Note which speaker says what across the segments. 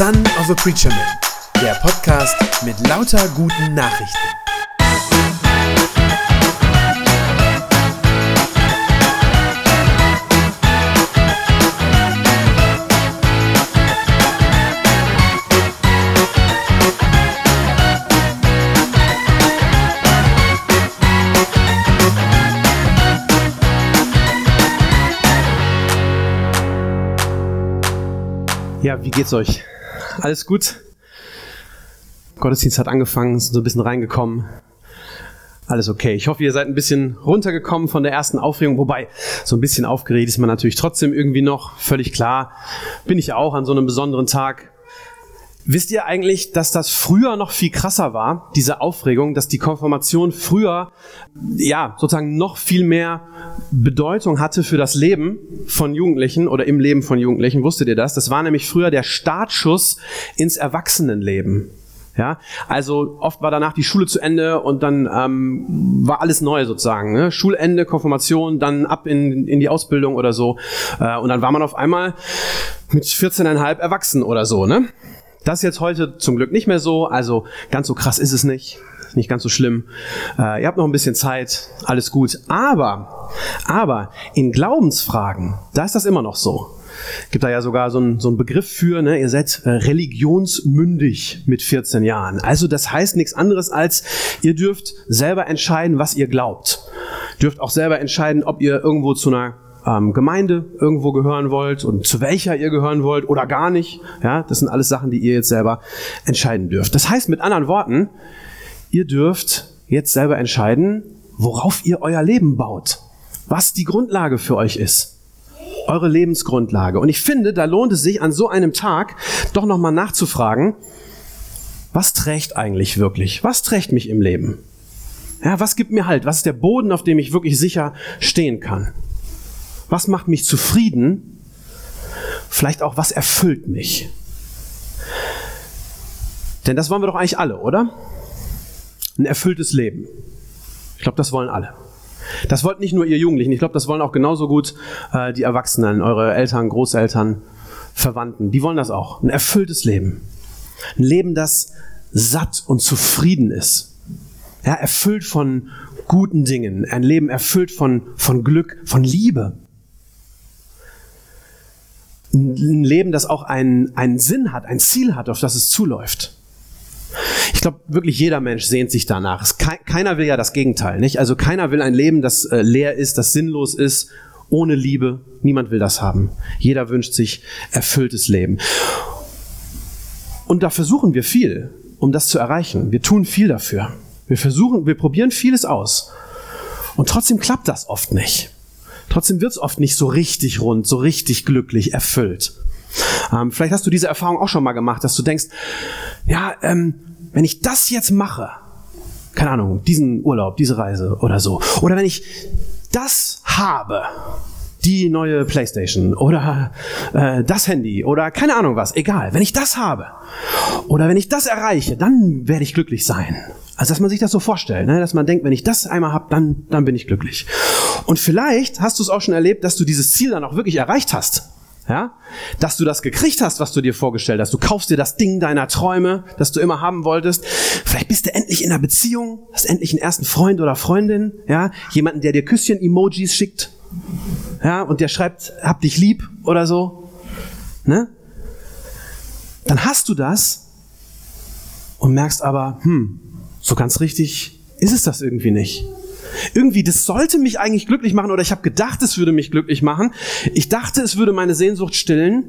Speaker 1: Son of a Preacher Man, der Podcast mit lauter guten Nachrichten.
Speaker 2: Ja, wie geht's euch? Alles gut? Gottesdienst hat angefangen, sind so ein bisschen reingekommen. Alles okay. Ich hoffe, ihr seid ein bisschen runtergekommen von der ersten Aufregung, wobei so ein bisschen aufgeregt ist man natürlich trotzdem irgendwie noch. Völlig klar. Bin ich auch an so einem besonderen Tag. Wisst ihr eigentlich, dass das früher noch viel krasser war, diese Aufregung, dass die Konfirmation früher, ja, sozusagen noch viel mehr Bedeutung hatte für das Leben von Jugendlichen oder im Leben von Jugendlichen? Wusstet ihr das? Das war nämlich früher der Startschuss ins Erwachsenenleben. Ja, also oft war danach die Schule zu Ende und dann ähm, war alles neu sozusagen. Ne? Schulende, Konfirmation, dann ab in, in die Ausbildung oder so. Äh, und dann war man auf einmal mit 14,5 erwachsen oder so. Ne? Das ist jetzt heute zum Glück nicht mehr so, also ganz so krass ist es nicht, nicht ganz so schlimm. Äh, ihr habt noch ein bisschen Zeit, alles gut. Aber, aber in Glaubensfragen, da ist das immer noch so. Gibt da ja sogar so einen, so einen Begriff für, ne? ihr seid äh, religionsmündig mit 14 Jahren. Also das heißt nichts anderes als, ihr dürft selber entscheiden, was ihr glaubt. Dürft auch selber entscheiden, ob ihr irgendwo zu einer ähm, Gemeinde irgendwo gehören wollt und zu welcher ihr gehören wollt oder gar nicht. Ja, das sind alles Sachen, die ihr jetzt selber entscheiden dürft. Das heißt mit anderen Worten, ihr dürft jetzt selber entscheiden, worauf ihr euer Leben baut. Was die Grundlage für euch ist. Eure Lebensgrundlage. Und ich finde, da lohnt es sich an so einem Tag doch nochmal nachzufragen, was trägt eigentlich wirklich? Was trägt mich im Leben? Ja, was gibt mir Halt? Was ist der Boden, auf dem ich wirklich sicher stehen kann? Was macht mich zufrieden? Vielleicht auch, was erfüllt mich? Denn das wollen wir doch eigentlich alle, oder? Ein erfülltes Leben. Ich glaube, das wollen alle. Das wollt nicht nur ihr Jugendlichen, ich glaube, das wollen auch genauso gut äh, die Erwachsenen, eure Eltern, Großeltern, Verwandten. Die wollen das auch. Ein erfülltes Leben. Ein Leben, das satt und zufrieden ist. Ja, erfüllt von guten Dingen. Ein Leben erfüllt von, von Glück, von Liebe ein Leben, das auch einen, einen Sinn hat, ein Ziel hat, auf das es zuläuft. Ich glaube, wirklich jeder Mensch sehnt sich danach. Es, keiner will ja das Gegenteil, nicht? Also keiner will ein Leben, das äh, leer ist, das sinnlos ist, ohne Liebe. Niemand will das haben. Jeder wünscht sich erfülltes Leben. Und da versuchen wir viel, um das zu erreichen. Wir tun viel dafür. Wir versuchen, wir probieren vieles aus. Und trotzdem klappt das oft nicht. Trotzdem wird es oft nicht so richtig rund, so richtig glücklich, erfüllt. Ähm, vielleicht hast du diese Erfahrung auch schon mal gemacht, dass du denkst, ja, ähm, wenn ich das jetzt mache, keine Ahnung, diesen Urlaub, diese Reise oder so, oder wenn ich das habe, die neue Playstation oder äh, das Handy oder keine Ahnung was, egal, wenn ich das habe oder wenn ich das erreiche, dann werde ich glücklich sein. Also dass man sich das so vorstellt, ne? dass man denkt, wenn ich das einmal habe, dann, dann bin ich glücklich. Und vielleicht hast du es auch schon erlebt, dass du dieses Ziel dann auch wirklich erreicht hast. Ja? Dass du das gekriegt hast, was du dir vorgestellt hast. Du kaufst dir das Ding deiner Träume, das du immer haben wolltest. Vielleicht bist du endlich in einer Beziehung, hast endlich einen ersten Freund oder Freundin, ja? Jemanden, der dir Küsschen-Emojis schickt. Ja? Und der schreibt, hab dich lieb oder so. Ne? Dann hast du das und merkst aber, hm, so ganz richtig ist es das irgendwie nicht. Irgendwie, das sollte mich eigentlich glücklich machen oder ich habe gedacht, es würde mich glücklich machen. Ich dachte, es würde meine Sehnsucht stillen,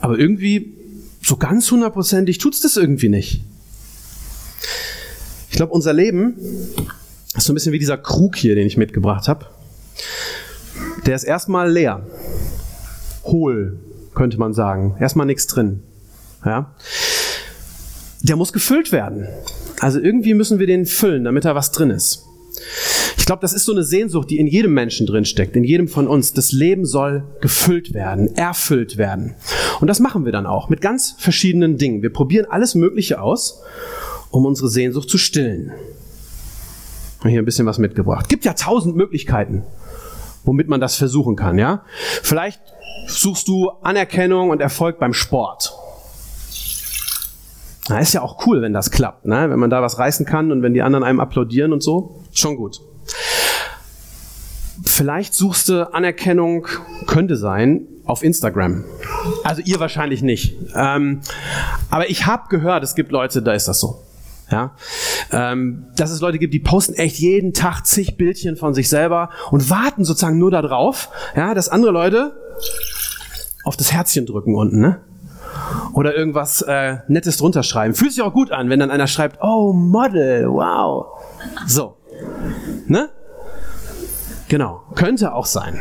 Speaker 2: aber irgendwie so ganz hundertprozentig tut's das irgendwie nicht. Ich glaube, unser Leben ist so ein bisschen wie dieser Krug hier, den ich mitgebracht habe. Der ist erstmal leer. Hohl, könnte man sagen. Erstmal nichts drin. Ja? Der muss gefüllt werden. Also irgendwie müssen wir den füllen, damit da was drin ist. Ich glaube, das ist so eine Sehnsucht, die in jedem Menschen drin steckt, in jedem von uns. Das Leben soll gefüllt werden, erfüllt werden. Und das machen wir dann auch mit ganz verschiedenen Dingen. Wir probieren alles Mögliche aus, um unsere Sehnsucht zu stillen. Hier ein bisschen was mitgebracht. Gibt ja tausend Möglichkeiten, womit man das versuchen kann, ja? Vielleicht suchst du Anerkennung und Erfolg beim Sport. Na, ist ja auch cool, wenn das klappt, ne? wenn man da was reißen kann und wenn die anderen einem applaudieren und so. Schon gut. Vielleicht suchst du Anerkennung, könnte sein, auf Instagram. Also ihr wahrscheinlich nicht. Ähm, aber ich habe gehört, es gibt Leute, da ist das so. Ja, ähm, dass es Leute gibt, die posten echt jeden Tag zig Bildchen von sich selber und warten sozusagen nur darauf, ja, dass andere Leute auf das Herzchen drücken unten, ne? Oder irgendwas äh, Nettes drunter schreiben. Fühlt sich auch gut an, wenn dann einer schreibt, oh Model, wow. So, ne? Genau, könnte auch sein.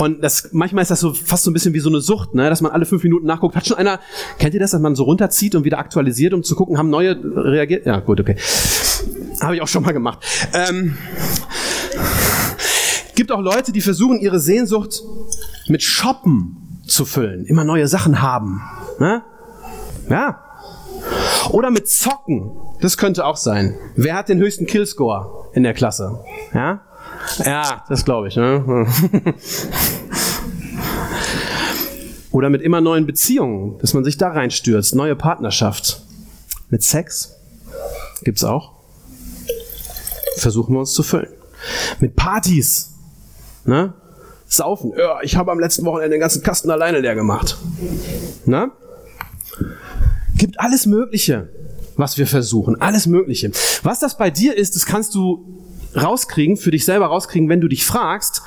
Speaker 2: Und das, manchmal ist das so fast so ein bisschen wie so eine Sucht, ne? dass man alle fünf Minuten nachguckt. Hat schon einer, kennt ihr das, dass man so runterzieht und wieder aktualisiert, um zu gucken, haben neue reagiert? Ja, gut, okay. Habe ich auch schon mal gemacht. Ähm, gibt auch Leute, die versuchen, ihre Sehnsucht mit Shoppen zu füllen. Immer neue Sachen haben. Ne? Ja. Oder mit Zocken. Das könnte auch sein. Wer hat den höchsten Killscore in der Klasse? Ja? Ja, das glaube ich. Ne? Oder mit immer neuen Beziehungen, dass man sich da reinstürzt, neue Partnerschaft. Mit Sex gibt's auch. Versuchen wir uns zu füllen. Mit Partys, ne? Saufen. Ja, ich habe am letzten Wochenende den ganzen Kasten alleine leer gemacht. Ne? Gibt alles Mögliche, was wir versuchen. Alles Mögliche. Was das bei dir ist, das kannst du rauskriegen, für dich selber rauskriegen, wenn du dich fragst,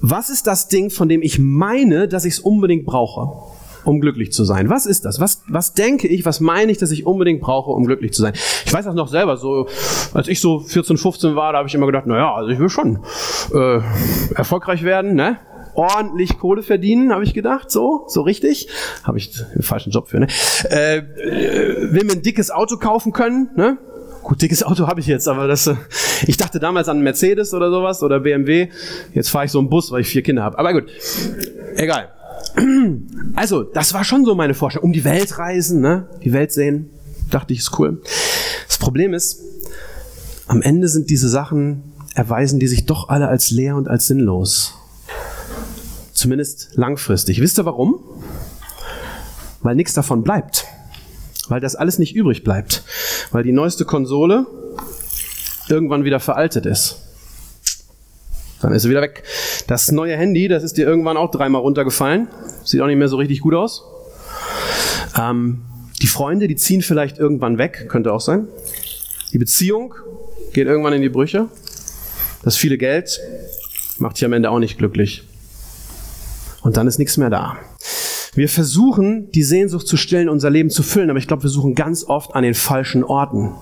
Speaker 2: was ist das Ding, von dem ich meine, dass ich es unbedingt brauche, um glücklich zu sein? Was ist das? Was, was denke ich, was meine ich, dass ich unbedingt brauche, um glücklich zu sein? Ich weiß auch noch selber, so als ich so 14, 15 war, da habe ich immer gedacht, naja, also ich will schon äh, erfolgreich werden, ne? ordentlich Kohle verdienen, habe ich gedacht, so, so richtig. Habe ich den falschen Job für, ne? Äh, will mir ein dickes Auto kaufen können, ne? Gut, dickes Auto habe ich jetzt, aber das, äh, ich dachte damals an Mercedes oder sowas oder BMW. Jetzt fahre ich so einen Bus, weil ich vier Kinder habe. Aber gut, egal. Also, das war schon so meine Vorstellung. Um die Welt reisen, ne? die Welt sehen, dachte ich, ist cool. Das Problem ist, am Ende sind diese Sachen, erweisen die sich doch alle als leer und als sinnlos. Zumindest langfristig. Wisst ihr warum? Weil nichts davon bleibt weil das alles nicht übrig bleibt, weil die neueste Konsole irgendwann wieder veraltet ist. Dann ist sie wieder weg. Das neue Handy, das ist dir irgendwann auch dreimal runtergefallen. Sieht auch nicht mehr so richtig gut aus. Ähm, die Freunde, die ziehen vielleicht irgendwann weg, könnte auch sein. Die Beziehung geht irgendwann in die Brüche. Das viele Geld macht dich am Ende auch nicht glücklich. Und dann ist nichts mehr da. Wir versuchen, die Sehnsucht zu stillen, unser Leben zu füllen, aber ich glaube, wir suchen ganz oft an den falschen Orten.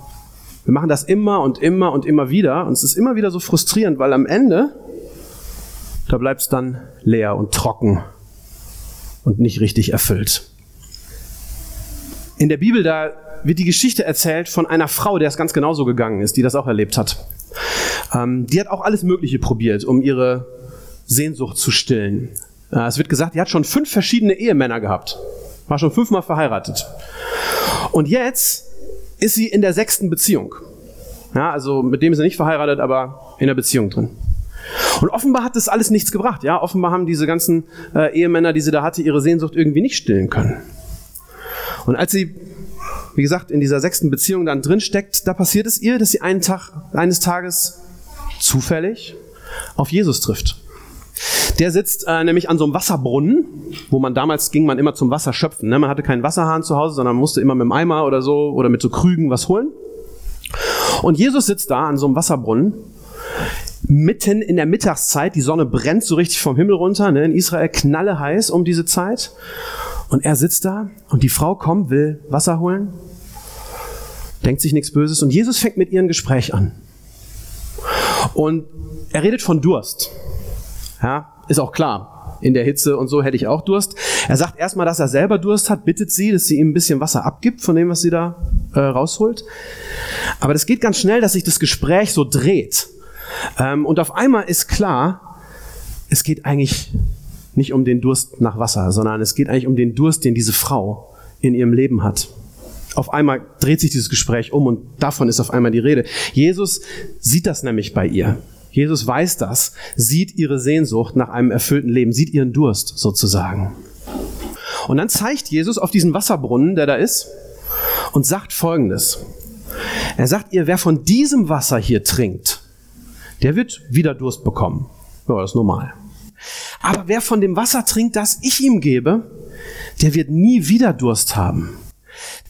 Speaker 2: Wir machen das immer und immer und immer wieder und es ist immer wieder so frustrierend, weil am Ende, da bleibt es dann leer und trocken und nicht richtig erfüllt. In der Bibel, da wird die Geschichte erzählt von einer Frau, der es ganz genauso gegangen ist, die das auch erlebt hat. Ähm, die hat auch alles Mögliche probiert, um ihre Sehnsucht zu stillen. Äh, es wird gesagt, die hat schon fünf verschiedene Ehemänner gehabt. War schon fünfmal verheiratet. Und jetzt ist sie in der sechsten Beziehung. Ja, also mit dem ist sie nicht verheiratet, aber in der Beziehung drin. Und offenbar hat das alles nichts gebracht. Ja, offenbar haben diese ganzen äh, Ehemänner, die sie da hatte, ihre Sehnsucht irgendwie nicht stillen können. Und als sie, wie gesagt, in dieser sechsten Beziehung dann drin steckt, da passiert es ihr, dass sie einen Tag, eines Tages zufällig auf Jesus trifft. Der sitzt äh, nämlich an so einem Wasserbrunnen, wo man damals ging man immer zum Wasser schöpfen. Ne? Man hatte keinen Wasserhahn zu Hause, sondern musste immer mit dem Eimer oder so oder mit so Krügen was holen. Und Jesus sitzt da an so einem Wasserbrunnen, mitten in der Mittagszeit. Die Sonne brennt so richtig vom Himmel runter. Ne? In Israel knalle heiß um diese Zeit. Und er sitzt da und die Frau kommt, will Wasser holen, denkt sich nichts Böses und Jesus fängt mit ihr ein Gespräch an. Und er redet von Durst. Ja, ist auch klar. In der Hitze und so hätte ich auch Durst. Er sagt erstmal, dass er selber Durst hat, bittet sie, dass sie ihm ein bisschen Wasser abgibt von dem, was sie da äh, rausholt. Aber das geht ganz schnell, dass sich das Gespräch so dreht. Ähm, und auf einmal ist klar, es geht eigentlich nicht um den Durst nach Wasser, sondern es geht eigentlich um den Durst, den diese Frau in ihrem Leben hat. Auf einmal dreht sich dieses Gespräch um und davon ist auf einmal die Rede. Jesus sieht das nämlich bei ihr. Jesus weiß das, sieht ihre Sehnsucht nach einem erfüllten Leben, sieht ihren Durst sozusagen. Und dann zeigt Jesus auf diesen Wasserbrunnen, der da ist, und sagt Folgendes. Er sagt ihr, wer von diesem Wasser hier trinkt, der wird wieder Durst bekommen. Ja, das ist normal. Aber wer von dem Wasser trinkt, das ich ihm gebe, der wird nie wieder Durst haben.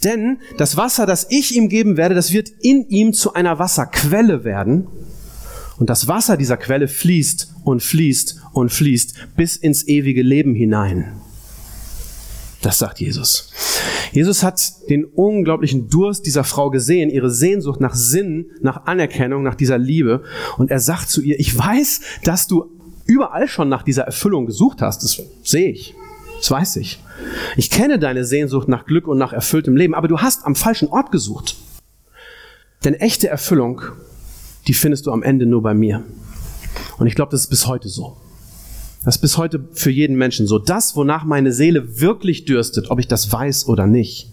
Speaker 2: Denn das Wasser, das ich ihm geben werde, das wird in ihm zu einer Wasserquelle werden. Und das Wasser dieser Quelle fließt und fließt und fließt bis ins ewige Leben hinein. Das sagt Jesus. Jesus hat den unglaublichen Durst dieser Frau gesehen, ihre Sehnsucht nach Sinn, nach Anerkennung, nach dieser Liebe. Und er sagt zu ihr, ich weiß, dass du überall schon nach dieser Erfüllung gesucht hast. Das sehe ich. Das weiß ich. Ich kenne deine Sehnsucht nach Glück und nach erfülltem Leben, aber du hast am falschen Ort gesucht. Denn echte Erfüllung, die findest du am Ende nur bei mir. Und ich glaube, das ist bis heute so. Das ist bis heute für jeden Menschen so. Das, wonach meine Seele wirklich dürstet, ob ich das weiß oder nicht.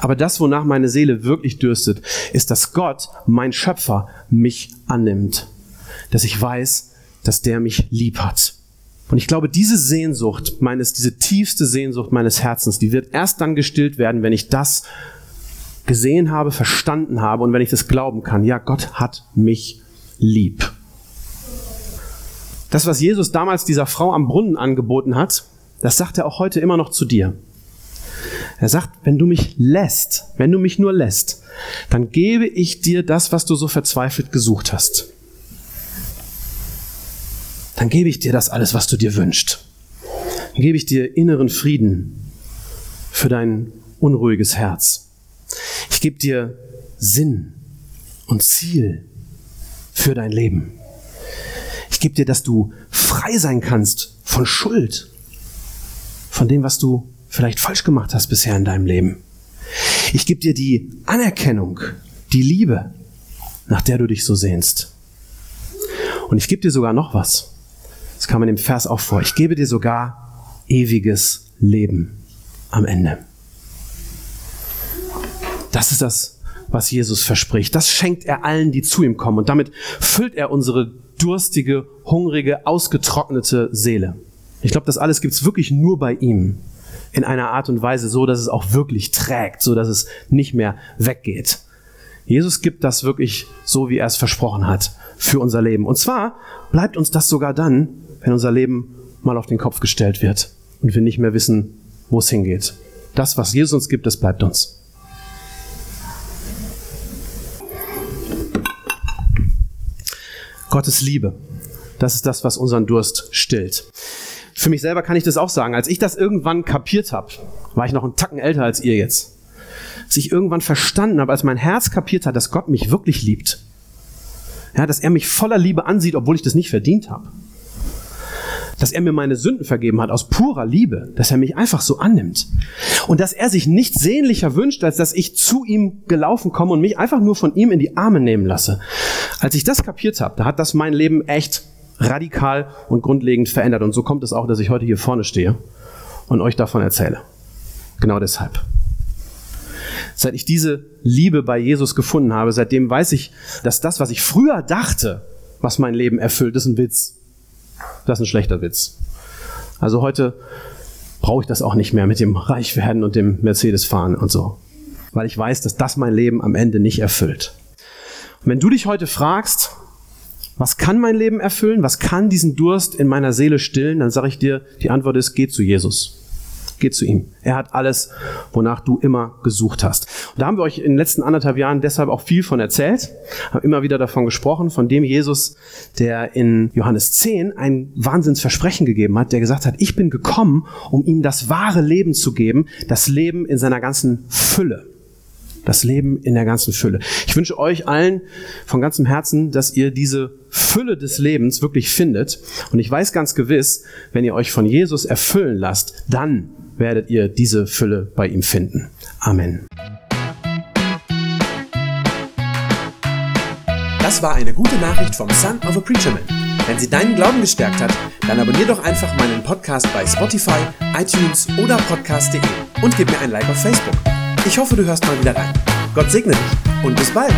Speaker 2: Aber das, wonach meine Seele wirklich dürstet, ist, dass Gott, mein Schöpfer, mich annimmt. Dass ich weiß, dass der mich lieb hat. Und ich glaube, diese Sehnsucht meines, diese tiefste Sehnsucht meines Herzens, die wird erst dann gestillt werden, wenn ich das gesehen habe, verstanden habe und wenn ich das glauben kann. Ja, Gott hat mich lieb. Das, was Jesus damals dieser Frau am Brunnen angeboten hat, das sagt er auch heute immer noch zu dir. Er sagt, wenn du mich lässt, wenn du mich nur lässt, dann gebe ich dir das, was du so verzweifelt gesucht hast. Dann gebe ich dir das alles, was du dir wünschst. Dann gebe ich dir inneren Frieden für dein unruhiges Herz. Ich gebe dir Sinn und Ziel für dein Leben gebe dir, dass du frei sein kannst von Schuld, von dem, was du vielleicht falsch gemacht hast bisher in deinem Leben. Ich gebe dir die Anerkennung, die Liebe, nach der du dich so sehnst. Und ich gebe dir sogar noch was. Das kam in dem Vers auch vor. Ich gebe dir sogar ewiges Leben am Ende. Das ist das, was Jesus verspricht. Das schenkt er allen, die zu ihm kommen. Und damit füllt er unsere durstige, hungrige, ausgetrocknete Seele. Ich glaube, das alles gibt's wirklich nur bei ihm. In einer Art und Weise so, dass es auch wirklich trägt, so dass es nicht mehr weggeht. Jesus gibt das wirklich so, wie er es versprochen hat, für unser Leben. Und zwar bleibt uns das sogar dann, wenn unser Leben mal auf den Kopf gestellt wird und wir nicht mehr wissen, wo es hingeht. Das, was Jesus uns gibt, das bleibt uns. Gottes Liebe. Das ist das, was unseren Durst stillt. Für mich selber kann ich das auch sagen. Als ich das irgendwann kapiert habe, war ich noch einen Tacken älter als ihr jetzt. Als ich irgendwann verstanden habe, als mein Herz kapiert hat, dass Gott mich wirklich liebt. Ja, dass er mich voller Liebe ansieht, obwohl ich das nicht verdient habe dass er mir meine Sünden vergeben hat aus purer Liebe, dass er mich einfach so annimmt. Und dass er sich nicht sehnlicher wünscht, als dass ich zu ihm gelaufen komme und mich einfach nur von ihm in die Arme nehmen lasse. Als ich das kapiert habe, da hat das mein Leben echt radikal und grundlegend verändert. Und so kommt es auch, dass ich heute hier vorne stehe und euch davon erzähle. Genau deshalb. Seit ich diese Liebe bei Jesus gefunden habe, seitdem weiß ich, dass das, was ich früher dachte, was mein Leben erfüllt, ist ein Witz. Das ist ein schlechter Witz. Also heute brauche ich das auch nicht mehr mit dem Reichwerden und dem Mercedes fahren und so. Weil ich weiß, dass das mein Leben am Ende nicht erfüllt. Und wenn du dich heute fragst, was kann mein Leben erfüllen? Was kann diesen Durst in meiner Seele stillen? Dann sage ich dir, die Antwort ist, geh zu Jesus. Geh zu ihm. Er hat alles, wonach du immer gesucht hast. Und da haben wir euch in den letzten anderthalb Jahren deshalb auch viel von erzählt, haben immer wieder davon gesprochen, von dem Jesus, der in Johannes 10 ein Wahnsinnsversprechen gegeben hat, der gesagt hat, ich bin gekommen, um ihm das wahre Leben zu geben, das Leben in seiner ganzen Fülle. Das Leben in der ganzen Fülle. Ich wünsche euch allen von ganzem Herzen, dass ihr diese Fülle des Lebens wirklich findet. Und ich weiß ganz gewiss, wenn ihr euch von Jesus erfüllen lasst, dann werdet ihr diese Fülle bei ihm finden. Amen.
Speaker 1: Das war eine gute Nachricht vom Son of a Preacher Man. Wenn sie deinen Glauben gestärkt hat, dann abonnier doch einfach meinen Podcast bei Spotify, iTunes oder podcast.de und gib mir ein Like auf Facebook. Ich hoffe, du hörst mal wieder rein. Gott segne dich und bis bald.